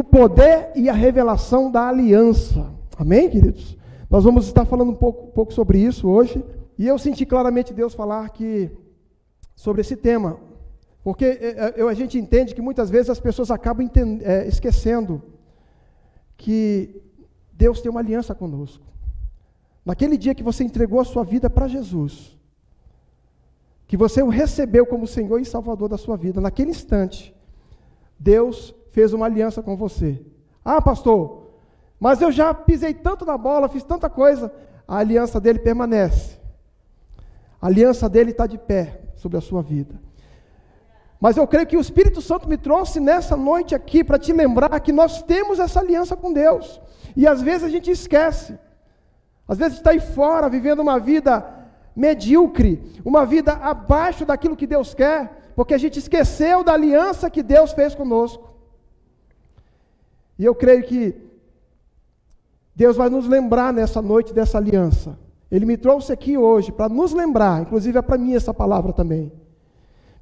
o poder e a revelação da aliança. Amém, queridos? Nós vamos estar falando um pouco, um pouco sobre isso hoje. E eu senti claramente Deus falar que sobre esse tema. Porque é, é, a gente entende que muitas vezes as pessoas acabam é, esquecendo que Deus tem uma aliança conosco. Naquele dia que você entregou a sua vida para Jesus, que você o recebeu como Senhor e Salvador da sua vida, naquele instante, Deus fez uma aliança com você. Ah, pastor, mas eu já pisei tanto na bola, fiz tanta coisa. A aliança dele permanece. A aliança dele está de pé sobre a sua vida. Mas eu creio que o Espírito Santo me trouxe nessa noite aqui para te lembrar que nós temos essa aliança com Deus. E às vezes a gente esquece. Às vezes está aí fora vivendo uma vida medíocre, uma vida abaixo daquilo que Deus quer, porque a gente esqueceu da aliança que Deus fez conosco. E eu creio que Deus vai nos lembrar nessa noite dessa aliança. Ele me trouxe aqui hoje para nos lembrar, inclusive é para mim essa palavra também.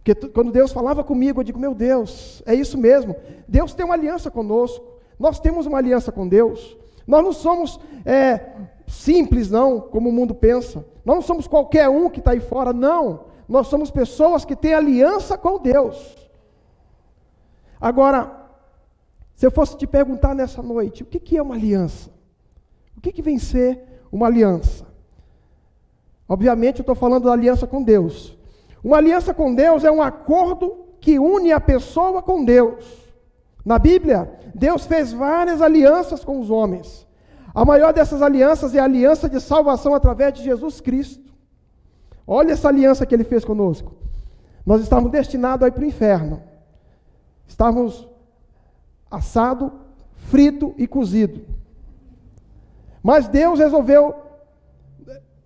Porque quando Deus falava comigo, eu digo, meu Deus, é isso mesmo. Deus tem uma aliança conosco. Nós temos uma aliança com Deus. Nós não somos é, simples, não, como o mundo pensa. Nós não somos qualquer um que está aí fora, não. Nós somos pessoas que têm aliança com Deus. Agora, se eu fosse te perguntar nessa noite, o que, que é uma aliança? O que, que vem ser uma aliança? Obviamente, eu estou falando da aliança com Deus. Uma aliança com Deus é um acordo que une a pessoa com Deus. Na Bíblia, Deus fez várias alianças com os homens. A maior dessas alianças é a aliança de salvação através de Jesus Cristo. Olha essa aliança que ele fez conosco. Nós estávamos destinados a ir para o inferno. Estávamos assado, frito e cozido. Mas Deus resolveu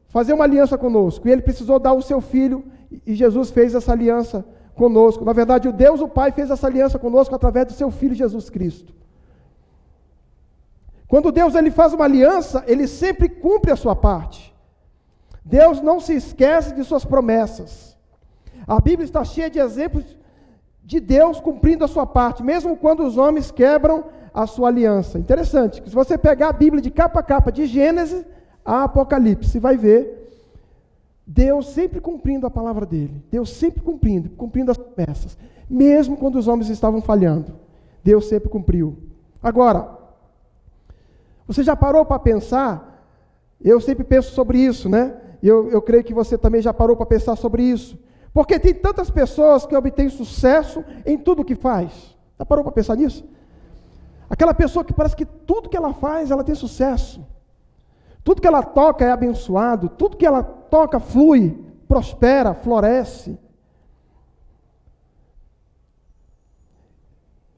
fazer uma aliança conosco. E ele precisou dar o seu filho e Jesus fez essa aliança conosco. Na verdade, o Deus, o Pai, fez essa aliança conosco através do seu Filho Jesus Cristo. Quando Deus ele faz uma aliança, ele sempre cumpre a sua parte. Deus não se esquece de suas promessas. A Bíblia está cheia de exemplos de Deus cumprindo a sua parte, mesmo quando os homens quebram a sua aliança. Interessante, se você pegar a Bíblia de capa a capa, de Gênesis a Apocalipse, vai ver Deus sempre cumprindo a palavra dele, Deus sempre cumprindo, cumprindo as promessas, mesmo quando os homens estavam falhando, Deus sempre cumpriu. Agora, você já parou para pensar? Eu sempre penso sobre isso, né? Eu, eu creio que você também já parou para pensar sobre isso. Porque tem tantas pessoas que obtêm sucesso em tudo que faz. Já parou para pensar nisso? Aquela pessoa que parece que tudo que ela faz, ela tem sucesso. Tudo que ela toca é abençoado, tudo que ela toca flui, prospera, floresce.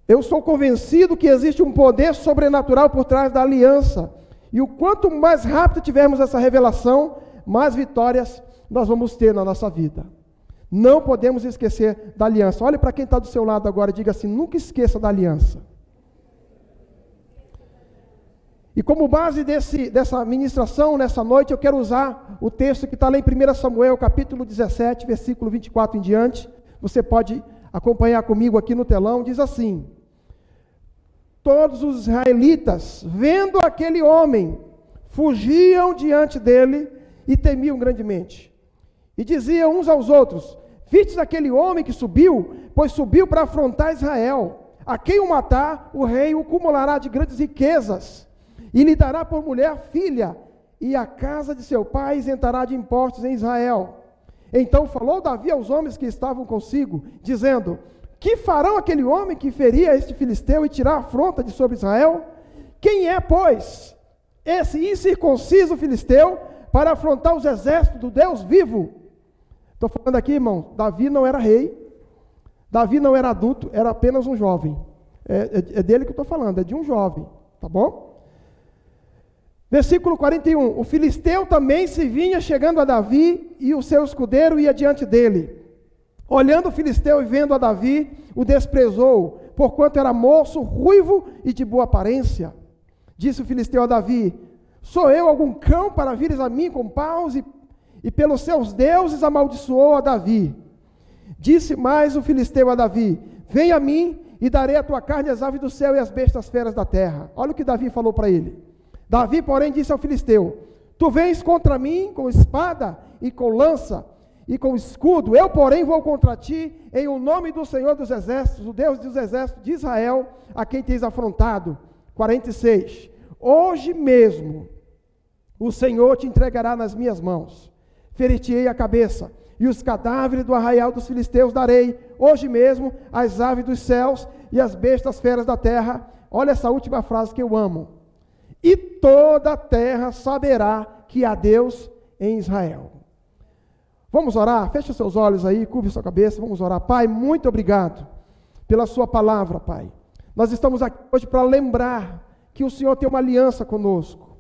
Eu sou convencido que existe um poder sobrenatural por trás da aliança. E o quanto mais rápido tivermos essa revelação, mais vitórias nós vamos ter na nossa vida. Não podemos esquecer da aliança. Olhe para quem está do seu lado agora e diga assim: nunca esqueça da aliança. E como base desse, dessa ministração nessa noite, eu quero usar o texto que está lá em 1 Samuel, capítulo 17, versículo 24 em diante. Você pode acompanhar comigo aqui no telão. Diz assim: Todos os israelitas, vendo aquele homem, fugiam diante dele e temiam grandemente. E diziam uns aos outros: Vistes aquele homem que subiu, pois subiu para afrontar Israel. A quem o matar, o rei o cumulará de grandes riquezas e lhe dará por mulher filha, e a casa de seu pai isentará de impostos em Israel. Então falou Davi aos homens que estavam consigo, dizendo: Que farão aquele homem que feria este filisteu e tirar a afronta de sobre Israel? Quem é, pois, esse incircunciso filisteu para afrontar os exércitos do Deus vivo? Estou falando aqui, irmão, Davi não era rei, Davi não era adulto, era apenas um jovem. É, é, é dele que eu estou falando, é de um jovem, tá bom? Versículo 41: O filisteu também se vinha chegando a Davi, e o seu escudeiro ia diante dele. Olhando o filisteu e vendo a Davi, o desprezou, porquanto era moço, ruivo e de boa aparência. Disse o filisteu a Davi: Sou eu algum cão para vires a mim com paus? E, e pelos seus deuses amaldiçoou a Davi. Disse mais o filisteu a Davi: Vem a mim e darei a tua carne às aves do céu e às bestas feras da terra. Olha o que Davi falou para ele. Davi, porém, disse ao filisteu: Tu vens contra mim com espada e com lança e com escudo, eu, porém, vou contra ti em o nome do Senhor dos Exércitos, o Deus dos Exércitos de Israel, a quem tens afrontado. 46. Hoje mesmo o Senhor te entregará nas minhas mãos. Ferir-te-ei a cabeça, e os cadáveres do arraial dos filisteus darei, hoje mesmo, às aves dos céus e às bestas feras da terra. Olha essa última frase que eu amo. E toda a terra saberá que há Deus em Israel. Vamos orar? Feche seus olhos aí, curve sua cabeça, vamos orar. Pai, muito obrigado pela sua palavra, Pai. Nós estamos aqui hoje para lembrar que o Senhor tem uma aliança conosco.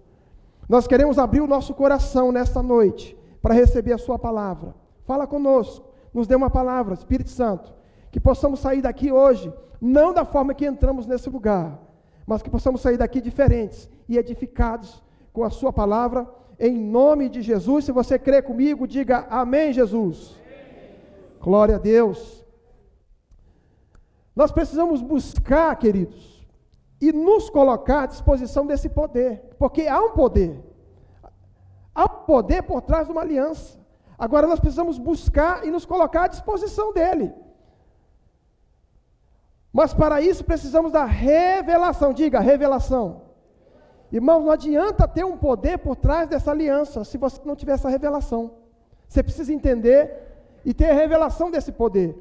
Nós queremos abrir o nosso coração nesta noite para receber a sua palavra. Fala conosco, nos dê uma palavra, Espírito Santo, que possamos sair daqui hoje, não da forma que entramos nesse lugar, mas que possamos sair daqui diferentes e edificados com a sua palavra em nome de Jesus. Se você crê comigo, diga amém, Jesus. Amém. Glória a Deus. Nós precisamos buscar, queridos, e nos colocar à disposição desse poder, porque há um poder. Há poder por trás de uma aliança. Agora nós precisamos buscar e nos colocar à disposição dele. Mas para isso precisamos da revelação. Diga, revelação. Irmãos, não adianta ter um poder por trás dessa aliança se você não tiver essa revelação. Você precisa entender e ter a revelação desse poder.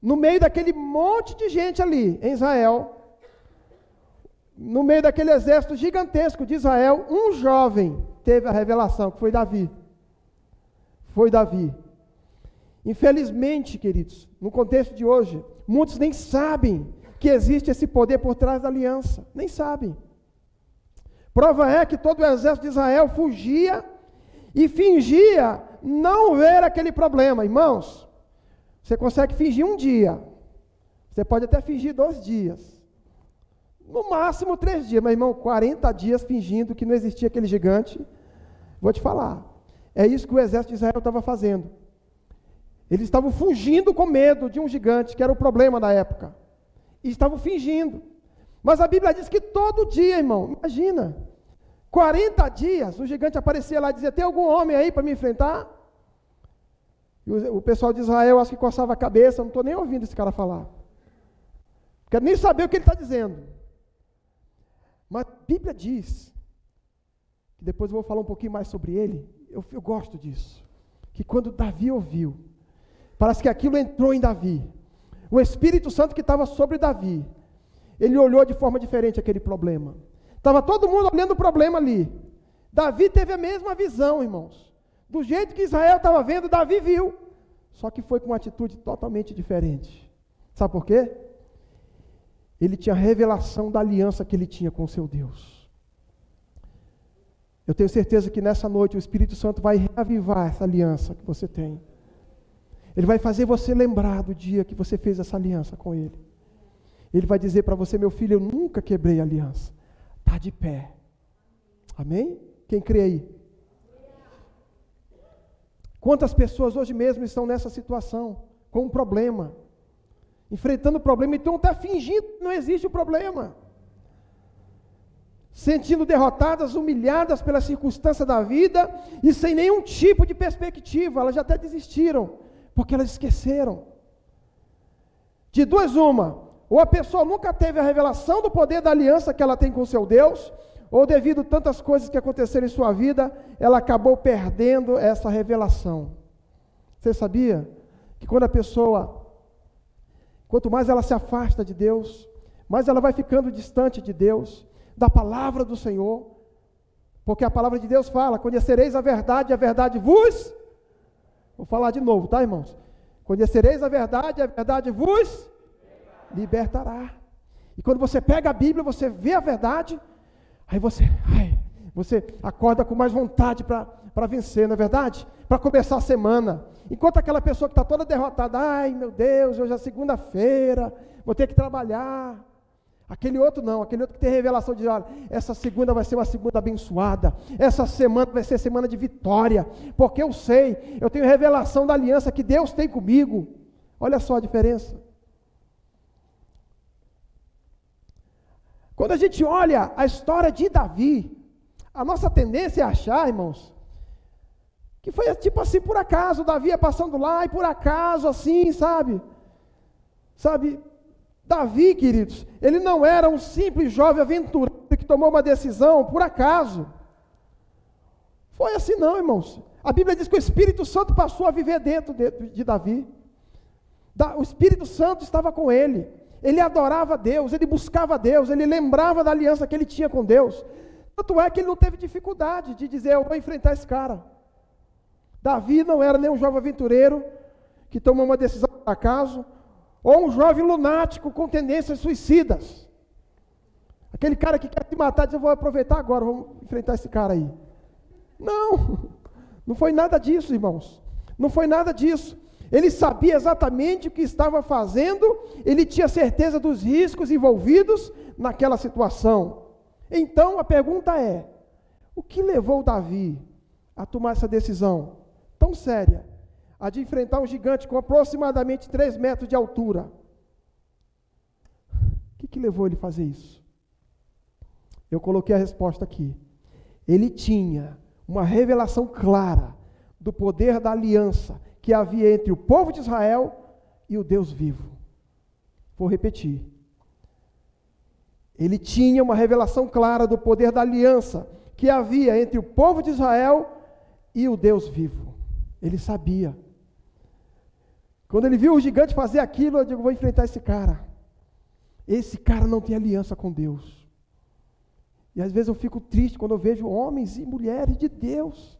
No meio daquele monte de gente ali em Israel, no meio daquele exército gigantesco de Israel, um jovem teve a revelação, que foi Davi. Foi Davi. Infelizmente, queridos, no contexto de hoje, muitos nem sabem que existe esse poder por trás da aliança. Nem sabem. Prova é que todo o exército de Israel fugia e fingia não ver aquele problema. Irmãos, você consegue fingir um dia, você pode até fingir dois dias, no máximo três dias, mas irmão, 40 dias fingindo que não existia aquele gigante, vou te falar. É isso que o exército de Israel estava fazendo. Eles estavam fugindo com medo de um gigante, que era o problema da época. E estavam fingindo. Mas a Bíblia diz que todo dia, irmão, imagina, 40 dias, o gigante aparecia lá e dizia: Tem algum homem aí para me enfrentar? E o, o, pessoal de Israel acho que coçava a cabeça, não estou nem ouvindo esse cara falar. Quero nem saber o que ele está dizendo. Mas a Bíblia diz, que depois eu vou falar um pouquinho mais sobre ele, eu, eu gosto disso. Que quando Davi ouviu, parece que aquilo entrou em Davi. O Espírito Santo que estava sobre Davi ele olhou de forma diferente aquele problema. Estava todo mundo olhando o problema ali. Davi teve a mesma visão, irmãos. Do jeito que Israel estava vendo, Davi viu. Só que foi com uma atitude totalmente diferente. Sabe por quê? Ele tinha revelação da aliança que ele tinha com o seu Deus. Eu tenho certeza que nessa noite o Espírito Santo vai reavivar essa aliança que você tem. Ele vai fazer você lembrar do dia que você fez essa aliança com Ele. Ele vai dizer para você, meu filho, eu nunca quebrei a aliança. Está de pé. Amém? Quem crê aí? Quantas pessoas hoje mesmo estão nessa situação, com um problema, enfrentando o problema, e estão até fingindo que não existe o problema, sentindo derrotadas, humilhadas pela circunstância da vida e sem nenhum tipo de perspectiva, elas já até desistiram, porque elas esqueceram. De duas, uma, ou a pessoa nunca teve a revelação do poder da aliança que ela tem com seu Deus, ou devido a tantas coisas que aconteceram em sua vida, ela acabou perdendo essa revelação. Você sabia que quando a pessoa, quanto mais ela se afasta de Deus, mais ela vai ficando distante de Deus, da palavra do Senhor, porque a palavra de Deus fala: conhecereis a verdade, a verdade vos. Vou falar de novo, tá, irmãos? Conhecereis a verdade, a verdade vos libertará. E quando você pega a Bíblia, você vê a verdade, aí você, ai, você acorda com mais vontade para vencer, não é verdade? Para começar a semana. Enquanto aquela pessoa que está toda derrotada, ai meu Deus, hoje é segunda-feira, vou ter que trabalhar. Aquele outro não, aquele outro que tem revelação de, olha, essa segunda vai ser uma segunda abençoada, essa semana vai ser semana de vitória, porque eu sei, eu tenho revelação da aliança que Deus tem comigo. Olha só a diferença. Quando a gente olha a história de Davi, a nossa tendência é achar, irmãos, que foi tipo assim, por acaso, Davi ia passando lá e por acaso, assim, sabe? Sabe, Davi, queridos, ele não era um simples jovem aventureiro que tomou uma decisão por acaso. Foi assim, não, irmãos. A Bíblia diz que o Espírito Santo passou a viver dentro de, de Davi. O Espírito Santo estava com ele. Ele adorava Deus, ele buscava Deus, ele lembrava da aliança que ele tinha com Deus. Tanto é que ele não teve dificuldade de dizer: Eu vou enfrentar esse cara. Davi não era nem um jovem aventureiro que tomou uma decisão por acaso, ou um jovem lunático com tendências suicidas. Aquele cara que quer se matar diz: Eu vou aproveitar agora, vamos enfrentar esse cara aí. Não, não foi nada disso, irmãos. Não foi nada disso. Ele sabia exatamente o que estava fazendo, ele tinha certeza dos riscos envolvidos naquela situação. Então a pergunta é: o que levou Davi a tomar essa decisão tão séria, a de enfrentar um gigante com aproximadamente 3 metros de altura? O que, que levou ele a fazer isso? Eu coloquei a resposta aqui. Ele tinha uma revelação clara do poder da aliança que havia entre o povo de Israel e o Deus vivo. Vou repetir. Ele tinha uma revelação clara do poder da aliança que havia entre o povo de Israel e o Deus vivo. Ele sabia. Quando ele viu o gigante fazer aquilo, eu digo: vou enfrentar esse cara. Esse cara não tem aliança com Deus. E às vezes eu fico triste quando eu vejo homens e mulheres de Deus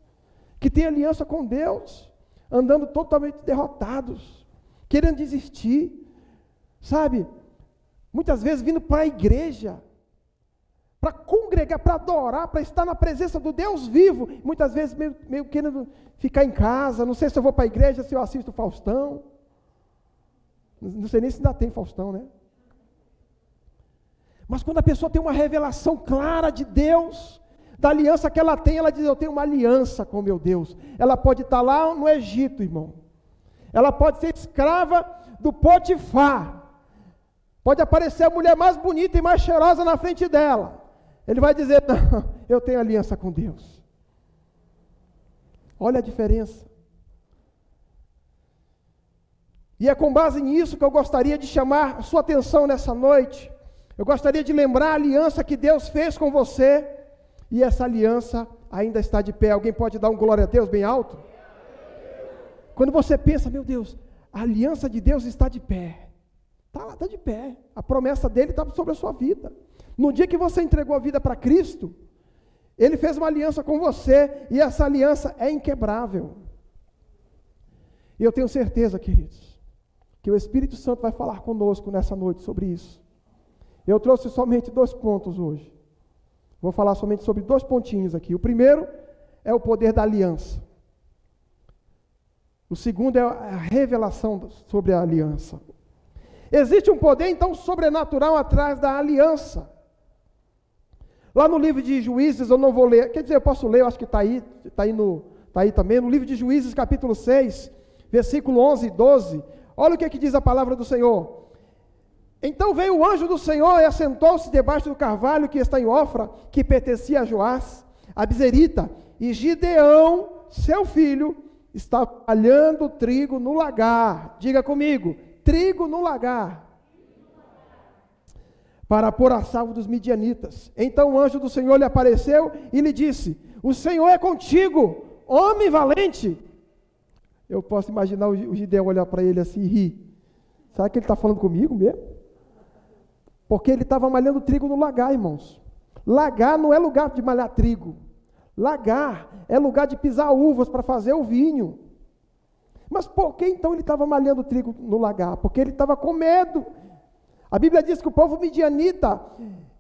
que têm aliança com Deus, andando totalmente derrotados, querendo desistir, sabe? Muitas vezes vindo para a igreja, para congregar, para adorar, para estar na presença do Deus vivo, muitas vezes meio, meio querendo ficar em casa, não sei se eu vou para a igreja, se eu assisto Faustão, não sei nem se ainda tem Faustão, né? Mas quando a pessoa tem uma revelação clara de Deus, da aliança que ela tem, ela diz: Eu tenho uma aliança com meu Deus. Ela pode estar lá no Egito, irmão. Ela pode ser escrava do Potifar. Pode aparecer a mulher mais bonita e mais cheirosa na frente dela. Ele vai dizer: Não, eu tenho aliança com Deus. Olha a diferença. E é com base nisso que eu gostaria de chamar a sua atenção nessa noite. Eu gostaria de lembrar a aliança que Deus fez com você e essa aliança ainda está de pé. Alguém pode dar um glória a Deus bem alto? Quando você pensa, meu Deus, a aliança de Deus está de pé. Está está de pé. A promessa dele está sobre a sua vida. No dia que você entregou a vida para Cristo, ele fez uma aliança com você e essa aliança é inquebrável. E eu tenho certeza, queridos, que o Espírito Santo vai falar conosco nessa noite sobre isso. Eu trouxe somente dois pontos hoje. Vou falar somente sobre dois pontinhos aqui. O primeiro é o poder da aliança. O segundo é a revelação sobre a aliança. Existe um poder, então, sobrenatural atrás da aliança. Lá no livro de Juízes, eu não vou ler, quer dizer, eu posso ler, eu acho que está aí, está aí, tá aí também, no livro de Juízes, capítulo 6, versículo 11 e 12. Olha o que, é que diz a palavra do Senhor. Então veio o anjo do Senhor e assentou-se debaixo do carvalho que está em Ofra, que pertencia a Joás, a Bizerita, e Gideão, seu filho, estava palhando trigo no lagar. Diga comigo, trigo no lagar. Para pôr a salvo dos midianitas. Então o anjo do Senhor lhe apareceu e lhe disse: O Senhor é contigo, homem valente. Eu posso imaginar o Gideão olhar para ele assim e rir. Será que ele está falando comigo mesmo? Porque ele estava malhando trigo no lagar, irmãos. Lagar não é lugar de malhar trigo. Lagar é lugar de pisar uvas para fazer o vinho. Mas por que então ele estava malhando trigo no lagar? Porque ele estava com medo. A Bíblia diz que o povo midianita,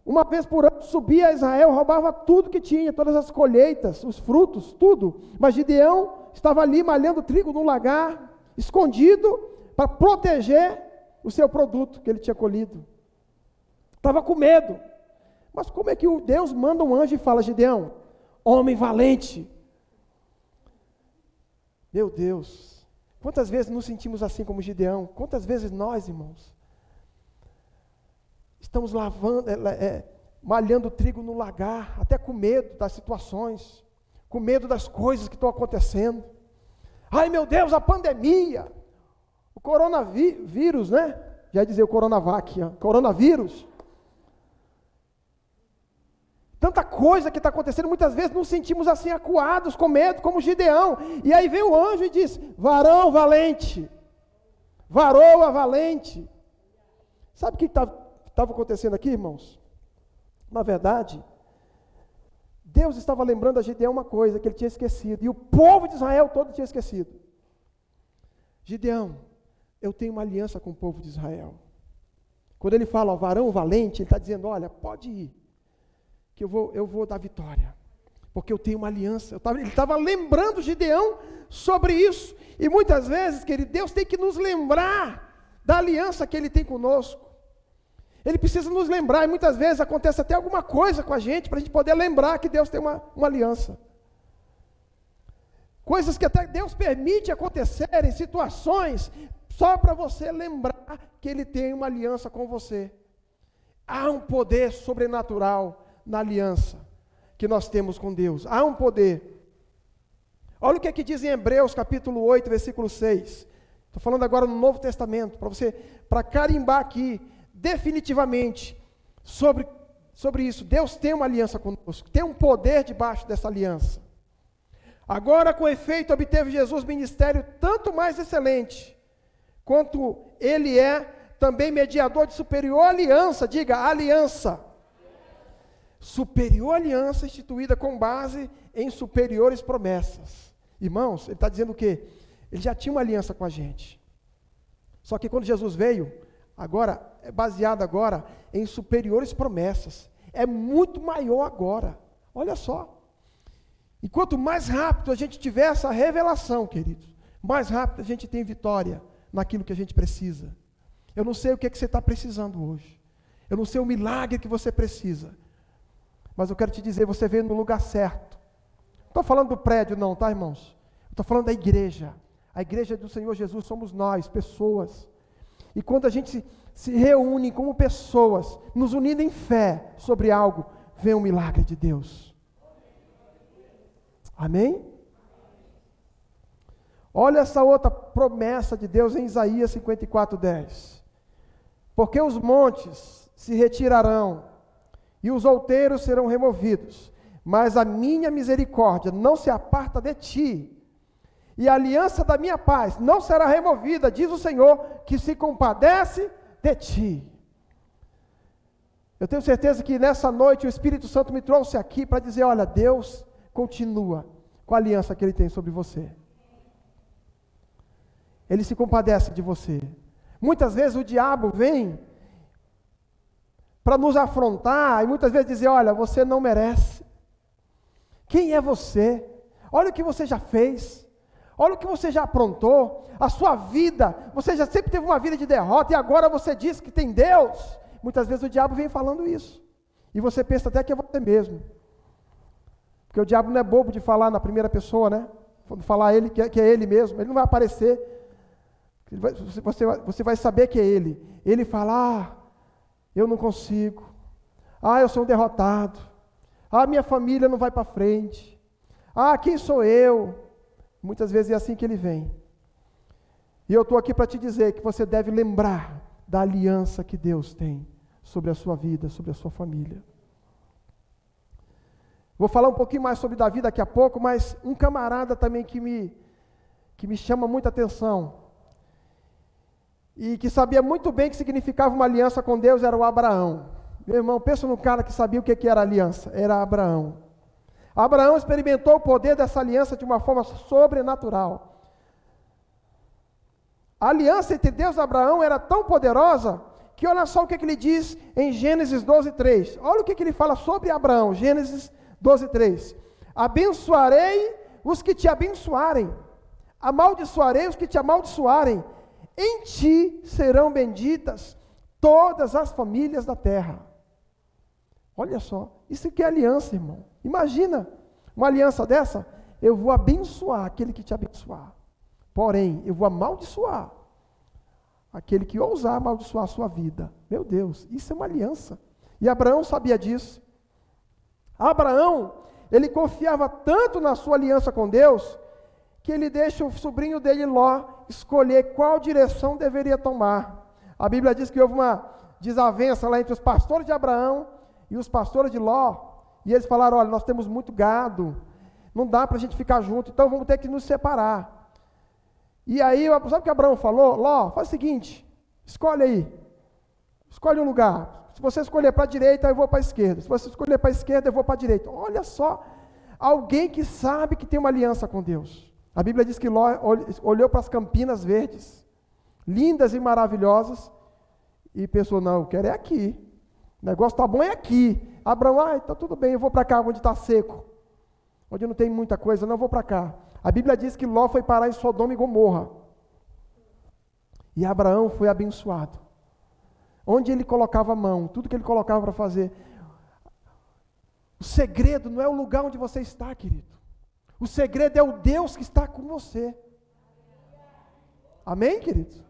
uma vez por ano, subia a Israel, roubava tudo que tinha, todas as colheitas, os frutos, tudo. Mas Gideão estava ali malhando trigo no lagar, escondido, para proteger o seu produto que ele tinha colhido. Estava com medo. Mas como é que o Deus manda um anjo e fala, Gideão, homem valente? Meu Deus, quantas vezes nos sentimos assim como Gideão? Quantas vezes nós, irmãos, estamos lavando, é, é, malhando trigo no lagar, até com medo das situações, com medo das coisas que estão acontecendo. Ai meu Deus, a pandemia, o coronavírus, né? Já ia dizer o coronavac, coronavírus. Tanta coisa que está acontecendo, muitas vezes nos sentimos assim acuados, com medo, como Gideão. E aí vem o anjo e diz: Varão valente, varoa valente. Sabe o que estava acontecendo aqui, irmãos? Na verdade, Deus estava lembrando a Gideão uma coisa que ele tinha esquecido, e o povo de Israel todo tinha esquecido. Gideão, eu tenho uma aliança com o povo de Israel. Quando ele fala, ó, varão valente, ele está dizendo: olha, pode ir, que eu vou, eu vou dar vitória, porque eu tenho uma aliança. Tava, ele estava lembrando Gideão sobre isso, e muitas vezes, querido, Deus tem que nos lembrar da aliança que ele tem conosco. Ele precisa nos lembrar, e muitas vezes acontece até alguma coisa com a gente, para a gente poder lembrar que Deus tem uma, uma aliança. Coisas que até Deus permite acontecerem, situações, só para você lembrar que Ele tem uma aliança com você. Há um poder sobrenatural na aliança que nós temos com Deus. Há um poder. Olha o que, é que diz em Hebreus capítulo 8, versículo 6. Estou falando agora no Novo Testamento, para você, para carimbar aqui definitivamente sobre, sobre isso. Deus tem uma aliança conosco, tem um poder debaixo dessa aliança. Agora, com efeito, obteve Jesus ministério tanto mais excelente, quanto ele é também mediador de superior aliança, diga aliança. Superior aliança instituída com base em superiores promessas. Irmãos, ele está dizendo o quê? Ele já tinha uma aliança com a gente. Só que quando Jesus veio, agora é baseado agora em superiores promessas. É muito maior agora. Olha só. E quanto mais rápido a gente tiver essa revelação, queridos, mais rápido a gente tem vitória naquilo que a gente precisa. Eu não sei o que, é que você está precisando hoje. Eu não sei o milagre que você precisa. Mas eu quero te dizer, você veio no lugar certo. Não estou falando do prédio, não, tá, irmãos? Estou falando da igreja. A igreja do Senhor Jesus somos nós, pessoas. E quando a gente se, reúne como pessoas, nos unindo em fé sobre algo, vem o um milagre de Deus. Amém? Olha essa outra promessa de Deus em Isaías 54, 10. Porque os montes se retirarão e os outeiros serão removidos, mas a minha misericórdia não se aparta de ti, e a aliança da minha paz não será removida, diz o Senhor, que se compadece de ti. Eu tenho certeza que nessa noite o Espírito Santo me trouxe aqui para dizer: olha, Deus continua com a aliança que Ele tem sobre você. Ele se compadece de você. Muitas vezes o diabo vem para nos afrontar e muitas vezes dizer: olha, você não merece. Quem é você? Olha o que você já fez. Olha o que você já aprontou, a sua vida, você já sempre teve uma vida de derrota e agora você diz que tem Deus. Muitas vezes o diabo vem falando isso. E você pensa até que é você mesmo. Porque o diabo não é bobo de falar na primeira pessoa, né? Falar ele que é, que é ele mesmo, ele não vai aparecer. Você, você, você vai saber que é ele. Ele fala: Ah, eu não consigo. Ah, eu sou um derrotado. Ah, minha família não vai para frente. Ah, quem sou eu? Muitas vezes é assim que ele vem. E eu estou aqui para te dizer que você deve lembrar da aliança que Deus tem sobre a sua vida, sobre a sua família. Vou falar um pouquinho mais sobre Davi daqui a pouco, mas um camarada também que me, que me chama muita atenção e que sabia muito bem que significava uma aliança com Deus era o Abraão. Meu irmão, pensa no cara que sabia o que era aliança, era Abraão. Abraão experimentou o poder dessa aliança de uma forma sobrenatural. A aliança entre Deus e Abraão era tão poderosa que olha só o que, que ele diz em Gênesis 12, 3. Olha o que, que ele fala sobre Abraão, Gênesis 12, 3. Abençoarei os que te abençoarem, amaldiçoarei os que te amaldiçoarem, em ti serão benditas todas as famílias da terra. Olha só, isso que é aliança, irmão. Imagina uma aliança dessa. Eu vou abençoar aquele que te abençoar. Porém, eu vou amaldiçoar aquele que ousar amaldiçoar a sua vida. Meu Deus, isso é uma aliança. E Abraão sabia disso. Abraão, ele confiava tanto na sua aliança com Deus, que ele deixa o sobrinho dele Ló escolher qual direção deveria tomar. A Bíblia diz que houve uma desavença lá entre os pastores de Abraão e os pastores de Ló. E eles falaram: olha, nós temos muito gado, não dá para a gente ficar junto, então vamos ter que nos separar. E aí, sabe o que Abraão falou? Ló, faz o seguinte: escolhe aí, escolhe um lugar. Se você escolher para a direita, eu vou para a esquerda. Se você escolher para a esquerda, eu vou para a direita. Olha só, alguém que sabe que tem uma aliança com Deus. A Bíblia diz que Ló olhou para as campinas verdes, lindas e maravilhosas, e pensou: não, eu quero é aqui. O negócio está bom é aqui. Abraão, ah, está tudo bem, eu vou para cá, onde está seco. Onde não tem muita coisa, não vou para cá. A Bíblia diz que Ló foi parar em Sodoma e Gomorra. E Abraão foi abençoado. Onde ele colocava a mão, tudo que ele colocava para fazer. O segredo não é o lugar onde você está, querido. O segredo é o Deus que está com você. Amém, queridos?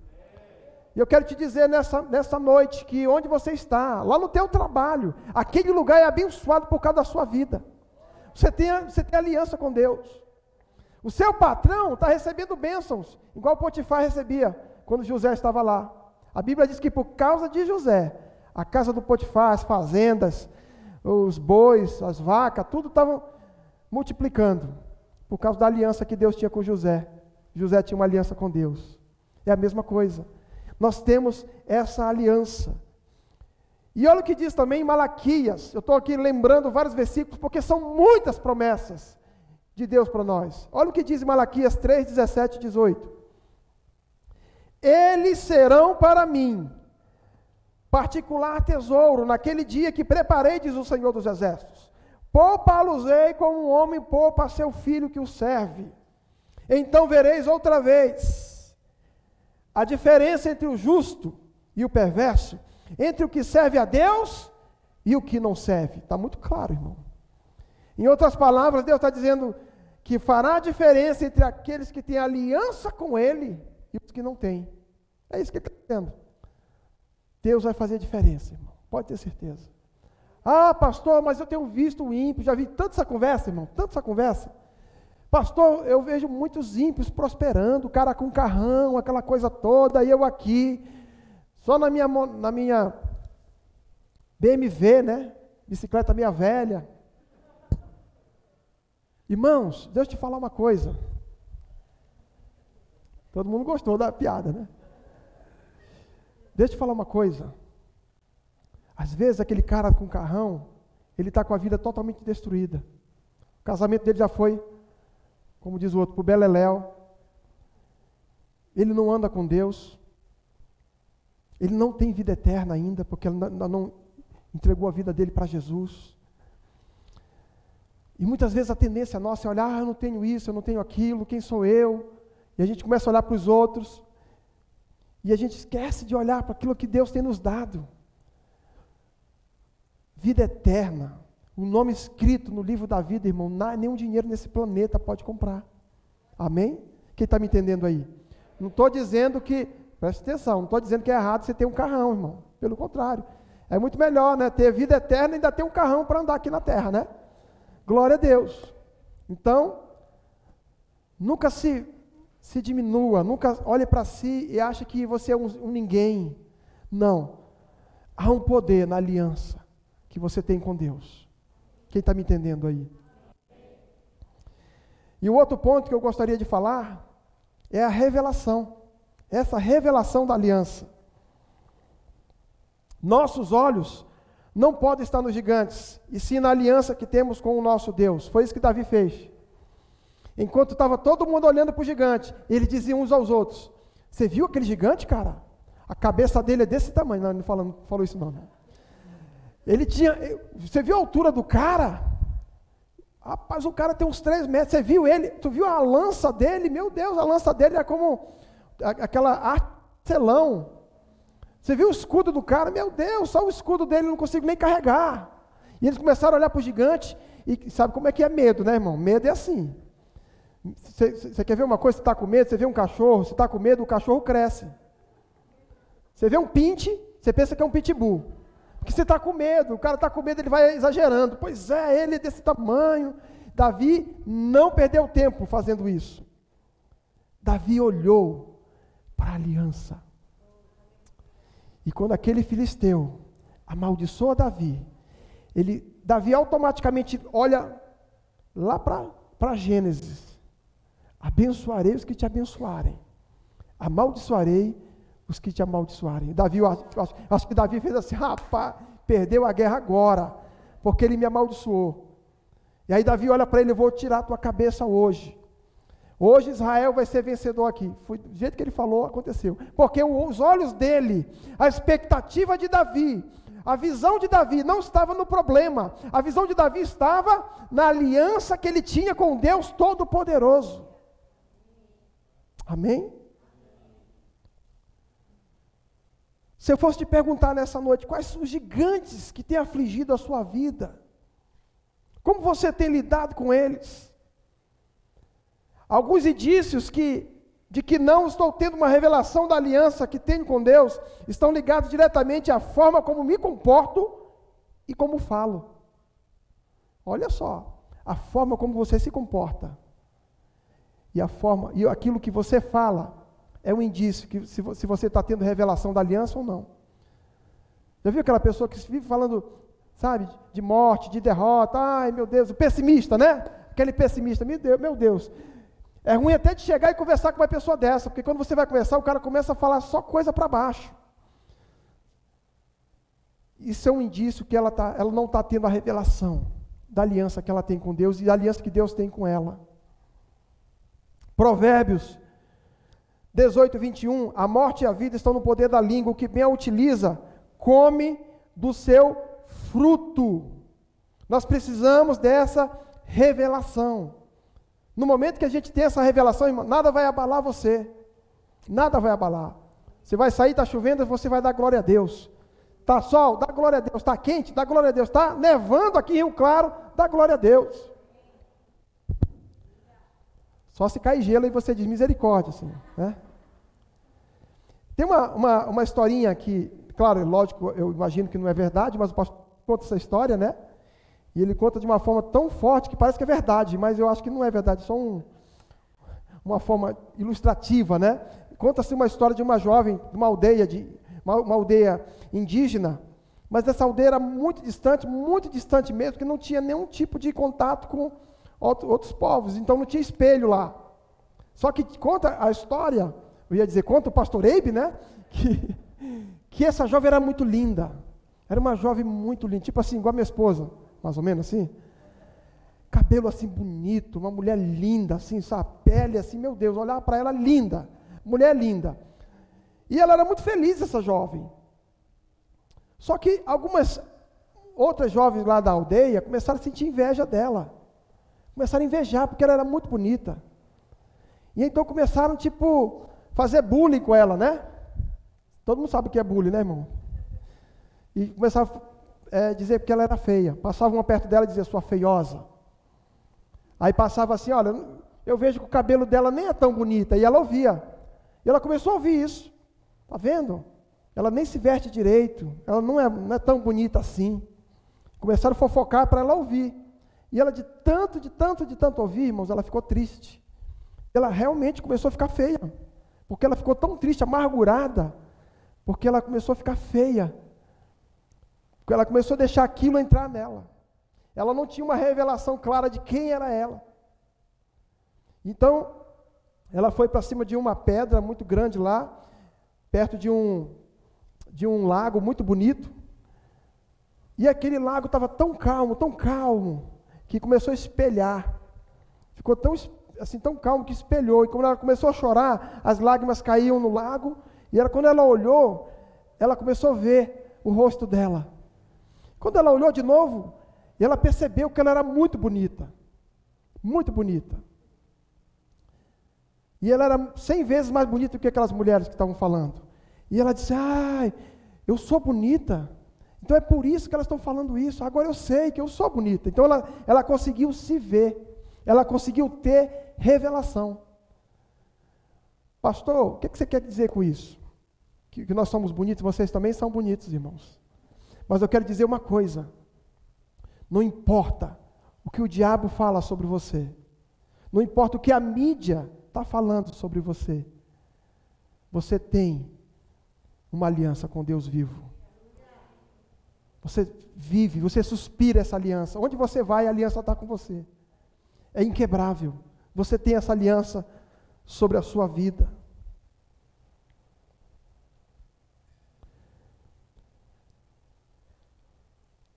E eu quero te dizer nessa, nessa noite que onde você está, lá no teu trabalho, aquele lugar é abençoado por causa da sua vida. Você tem, você tem aliança com Deus. O seu patrão está recebendo bênçãos, igual Potifar recebia quando José estava lá. A Bíblia diz que por causa de José, a casa do Potifar, as fazendas, os bois, as vacas, tudo estava multiplicando. Por causa da aliança que Deus tinha com José. José tinha uma aliança com Deus. É a mesma coisa. Nós temos essa aliança. E olha o que diz também em Malaquias. Eu estou aqui lembrando vários versículos, porque são muitas promessas de Deus para nós. Olha o que diz em Malaquias 3, 17 e 18. Eles serão para mim particular tesouro naquele dia que preparei, diz o Senhor dos Exércitos. Poupa-los-ei como um homem poupa seu filho que o serve. Então vereis outra vez a diferença entre o justo e o perverso, entre o que serve a Deus e o que não serve. Está muito claro, irmão. Em outras palavras, Deus está dizendo que fará a diferença entre aqueles que têm aliança com Ele e os que não têm. É isso que ele está dizendo. Deus vai fazer diferença, irmão. Pode ter certeza. Ah, pastor, mas eu tenho visto o ímpio, já vi tanta essa conversa, irmão, tanta essa conversa. Pastor, eu vejo muitos ímpios prosperando, o cara com carrão, aquela coisa toda, e eu aqui, só na minha, na minha BMW, né? Bicicleta minha velha. Irmãos, deixa eu te falar uma coisa. Todo mundo gostou da piada, né? Deixa eu te falar uma coisa. Às vezes aquele cara com carrão, ele está com a vida totalmente destruída. O casamento dele já foi, como diz o outro, para o Beleléu. Ele não anda com Deus. Ele não tem vida eterna ainda, porque ele não entregou a vida dele para Jesus. E muitas vezes a tendência nossa é olhar, ah, eu não tenho isso, eu não tenho aquilo, quem sou eu? E a gente começa a olhar para os outros. E a gente esquece de olhar para aquilo que Deus tem nos dado. Vida eterna. O um nome escrito no livro da vida, irmão, nenhum dinheiro nesse planeta pode comprar. Amém? Quem está me entendendo aí? Não estou dizendo que, preste atenção, não estou dizendo que é errado você ter um carrão, irmão. Pelo contrário. É muito melhor, né? Ter vida eterna e ainda ter um carrão para andar aqui na terra, né? Glória a Deus. Então, nunca se se diminua, nunca olhe para si e ache que você é um, um ninguém. Não. Há um poder na aliança que você tem com Deus. Quem está me entendendo aí? E o outro ponto que eu gostaria de falar é a revelação. Essa revelação da aliança. Nossos olhos não podem estar nos gigantes, e sim na aliança que temos com o nosso Deus. Foi isso que Davi fez. Enquanto estava todo mundo olhando para o gigante, eles diziam uns aos outros: Você viu aquele gigante, cara? A cabeça dele é desse tamanho. Não, falou, não falou isso, não. Ele tinha. Você viu a altura do cara? Rapaz, o cara tem uns três metros. Você viu ele? Tu viu a lança dele? Meu Deus, a lança dele é como aquela artelão. Você viu o escudo do cara? Meu Deus, só o escudo dele não consigo nem carregar. E eles começaram a olhar para o gigante. E sabe como é que é medo, né, irmão? Medo é assim. Você quer ver uma coisa? Você está com medo, você vê um cachorro, você está com medo, o cachorro cresce. Você vê um pinte, você pensa que é um pitbull. Porque você está com medo, o cara está com medo, ele vai exagerando. Pois é, ele é desse tamanho. Davi não perdeu tempo fazendo isso. Davi olhou para a aliança. E quando aquele filisteu amaldiçoa Davi, ele, Davi automaticamente olha lá para Gênesis. Abençoarei os que te abençoarem. Amaldiçoarei os que te amaldiçoarem. Davi, acho, acho que Davi fez assim, rapaz, perdeu a guerra agora, porque ele me amaldiçoou. E aí Davi olha para ele, eu vou tirar a tua cabeça hoje. Hoje Israel vai ser vencedor aqui. Foi do jeito que ele falou, aconteceu. Porque os olhos dele, a expectativa de Davi, a visão de Davi não estava no problema. A visão de Davi estava na aliança que ele tinha com Deus Todo-Poderoso. Amém? Se eu fosse te perguntar nessa noite, quais são os gigantes que têm afligido a sua vida? Como você tem lidado com eles? Alguns indícios que, de que não estou tendo uma revelação da aliança que tenho com Deus estão ligados diretamente à forma como me comporto e como falo. Olha só, a forma como você se comporta e a forma e aquilo que você fala é um indício que se, se você está tendo revelação da aliança ou não. Já viu aquela pessoa que vive falando, sabe, de morte, de derrota, ai meu Deus, o pessimista, né? Aquele pessimista, meu Deus, meu Deus. É ruim até de chegar e conversar com uma pessoa dessa, porque quando você vai conversar, o cara começa a falar só coisa para baixo. Isso é um indício que ela, tá, ela não está tendo a revelação da aliança que ela tem com Deus e da aliança que Deus tem com ela. Provérbios 18, 21, a morte e a vida estão no poder da língua, o que bem a utiliza, come do seu fruto. Nós precisamos dessa revelação. No momento que a gente tem essa revelação, nada vai abalar você. Nada vai abalar. Você vai sair, está chovendo, você vai dar glória a Deus. Está sol, dá glória a Deus. Está quente, dá glória a Deus. Está nevando aqui em Rio Claro, dá glória a Deus. Só se cai gelo e você diz misericórdia, assim, né? Tem uma, uma, uma historinha que, claro, lógico, eu imagino que não é verdade, mas o pastor conta essa história, né? E ele conta de uma forma tão forte que parece que é verdade, mas eu acho que não é verdade, só um, uma forma ilustrativa, né? Conta-se uma história de uma jovem, de uma aldeia, de, uma, uma aldeia indígena, mas essa aldeia era muito distante, muito distante mesmo, que não tinha nenhum tipo de contato com outro, outros povos, então não tinha espelho lá. Só que conta a história eu ia dizer, conta o pastor Eibe, né? Que, que essa jovem era muito linda. Era uma jovem muito linda, tipo assim, igual a minha esposa, mais ou menos assim. Cabelo assim bonito, uma mulher linda, assim, sabe? Pele assim, meu Deus, olhar para ela linda. Mulher linda. E ela era muito feliz, essa jovem. Só que algumas outras jovens lá da aldeia começaram a sentir inveja dela. Começaram a invejar, porque ela era muito bonita. E então começaram, tipo, fazer bullying com ela, né? Todo mundo sabe o que é bullying, né, irmão? E começava a é, dizer que ela era feia. Passava uma perto dela e dizia, sua feiosa. Aí passava assim, olha, eu vejo que o cabelo dela nem é tão bonita. E ela ouvia. E ela começou a ouvir isso. Tá vendo? Ela nem se veste direito. Ela não é, não é tão bonita assim. Começaram a fofocar para ela ouvir. E ela, de tanto, de tanto, de tanto ouvir, irmãos, ela ficou triste. Ela realmente começou a ficar feia. Porque ela ficou tão triste, amargurada, porque ela começou a ficar feia. Porque ela começou a deixar aquilo entrar nela. Ela não tinha uma revelação clara de quem era ela. Então, ela foi para cima de uma pedra muito grande lá, perto de um, de um lago muito bonito. E aquele lago estava tão calmo, tão calmo, que começou a espelhar. Ficou tão assim tão calmo que espelhou. E quando ela começou a chorar, as lágrimas caíam no lago. E ela, quando ela olhou, ela começou a ver o rosto dela. Quando ela olhou de novo, ela percebeu que ela era muito bonita. Muito bonita. E ela era cem vezes mais bonita do que aquelas mulheres que estavam falando. E ela disse: Ai, eu sou bonita. Então é por isso que elas estão falando isso. Agora eu sei que eu sou bonita. Então ela, ela conseguiu se ver. Ela conseguiu ter revelação. Pastor, o que você quer dizer com isso? Que, que nós somos bonitos, vocês também são bonitos, irmãos. Mas eu quero dizer uma coisa: não importa o que o diabo fala sobre você, não importa o que a mídia está falando sobre você, você tem uma aliança com Deus vivo. Você vive, você suspira essa aliança. Onde você vai, a aliança está com você. É inquebrável. Você tem essa aliança sobre a sua vida.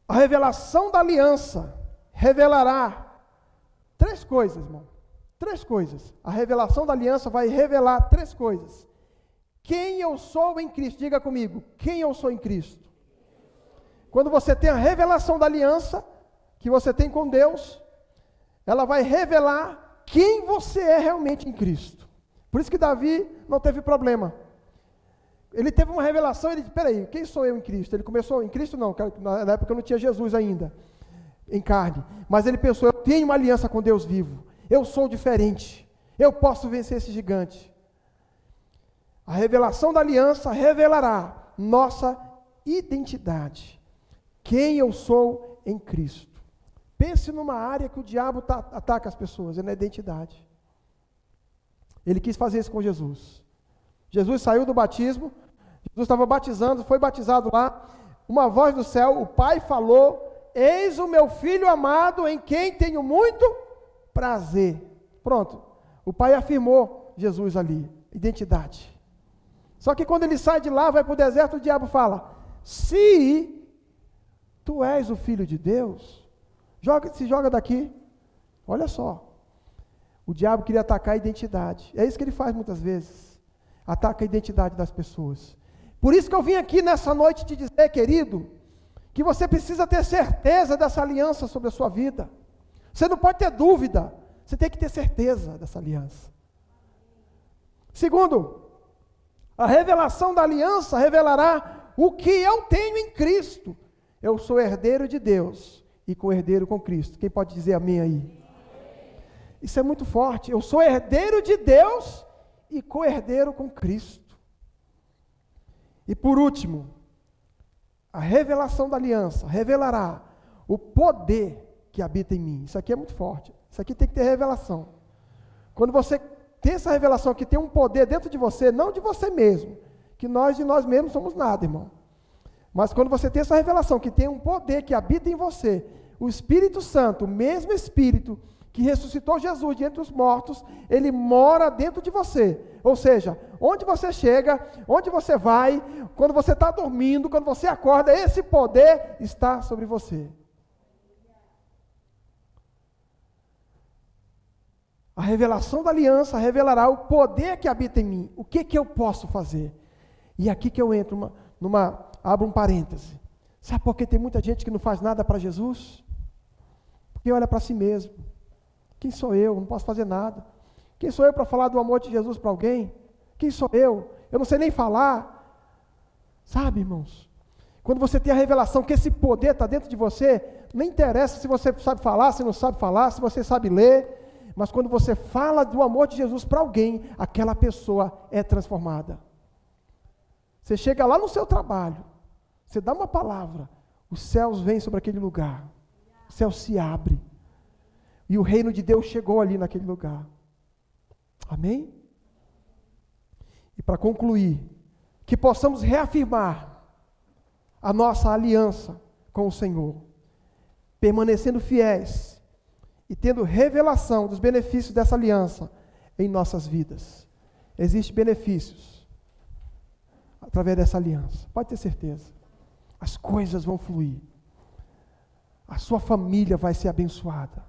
A revelação da aliança revelará três coisas, irmão. Três coisas. A revelação da aliança vai revelar três coisas. Quem eu sou em Cristo, diga comigo, quem eu sou em Cristo. Quando você tem a revelação da aliança que você tem com Deus, ela vai revelar quem você é realmente em Cristo. Por isso que Davi não teve problema. Ele teve uma revelação, ele disse, peraí, quem sou eu em Cristo? Ele começou, em Cristo não, na época não tinha Jesus ainda, em carne. Mas ele pensou, eu tenho uma aliança com Deus vivo, eu sou diferente, eu posso vencer esse gigante. A revelação da aliança revelará nossa identidade, quem eu sou em Cristo. Pense numa área que o diabo tá, ataca as pessoas, é na identidade. Ele quis fazer isso com Jesus. Jesus saiu do batismo, Jesus estava batizando, foi batizado lá. Uma voz do céu, o Pai falou: Eis o meu filho amado, em quem tenho muito prazer. Pronto, o Pai afirmou Jesus ali, identidade. Só que quando ele sai de lá, vai para o deserto, o diabo fala: Se tu és o filho de Deus, joga, se joga daqui. Olha só. O diabo queria atacar a identidade. É isso que ele faz muitas vezes ataca a identidade das pessoas. Por isso que eu vim aqui nessa noite te dizer, querido, que você precisa ter certeza dessa aliança sobre a sua vida. Você não pode ter dúvida, você tem que ter certeza dessa aliança. Segundo, a revelação da aliança revelará o que eu tenho em Cristo. Eu sou herdeiro de Deus e co-herdeiro com Cristo. Quem pode dizer amém aí? Isso é muito forte. Eu sou herdeiro de Deus e co-herdeiro com Cristo. E por último, a revelação da aliança revelará o poder que habita em mim. Isso aqui é muito forte. Isso aqui tem que ter revelação. Quando você tem essa revelação que tem um poder dentro de você, não de você mesmo, que nós de nós mesmos somos nada, irmão. Mas quando você tem essa revelação que tem um poder que habita em você, o Espírito Santo, o mesmo Espírito que ressuscitou Jesus de entre os mortos, ele mora dentro de você. Ou seja, onde você chega, onde você vai, quando você está dormindo, quando você acorda, esse poder está sobre você. A revelação da aliança revelará o poder que habita em mim. O que, que eu posso fazer? E aqui que eu entro numa, numa abro um parêntese. Sabe por que tem muita gente que não faz nada para Jesus? Porque olha para si mesmo. Quem sou eu? Não posso fazer nada. Quem sou eu para falar do amor de Jesus para alguém? Quem sou eu? Eu não sei nem falar. Sabe, irmãos? Quando você tem a revelação que esse poder está dentro de você, não interessa se você sabe falar, se não sabe falar, se você sabe ler, mas quando você fala do amor de Jesus para alguém, aquela pessoa é transformada. Você chega lá no seu trabalho, você dá uma palavra, os céus vêm sobre aquele lugar, o céu se abre. E o reino de Deus chegou ali naquele lugar. Amém? E para concluir, que possamos reafirmar a nossa aliança com o Senhor, permanecendo fiéis e tendo revelação dos benefícios dessa aliança em nossas vidas. Existem benefícios através dessa aliança, pode ter certeza. As coisas vão fluir, a sua família vai ser abençoada.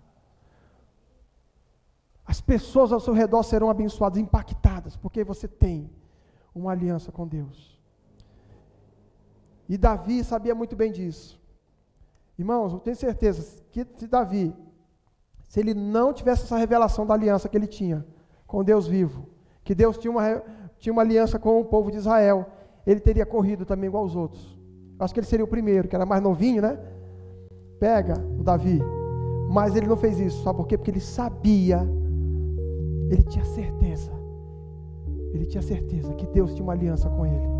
As pessoas ao seu redor serão abençoadas, impactadas, porque você tem uma aliança com Deus. E Davi sabia muito bem disso. Irmãos, eu tenho certeza que se Davi, se ele não tivesse essa revelação da aliança que ele tinha com Deus vivo, que Deus tinha uma, tinha uma aliança com o povo de Israel, ele teria corrido também igual aos outros. Acho que ele seria o primeiro, que era mais novinho, né? Pega o Davi. Mas ele não fez isso, sabe por quê? Porque ele sabia ele tinha certeza. Ele tinha certeza que Deus tinha uma aliança com ele.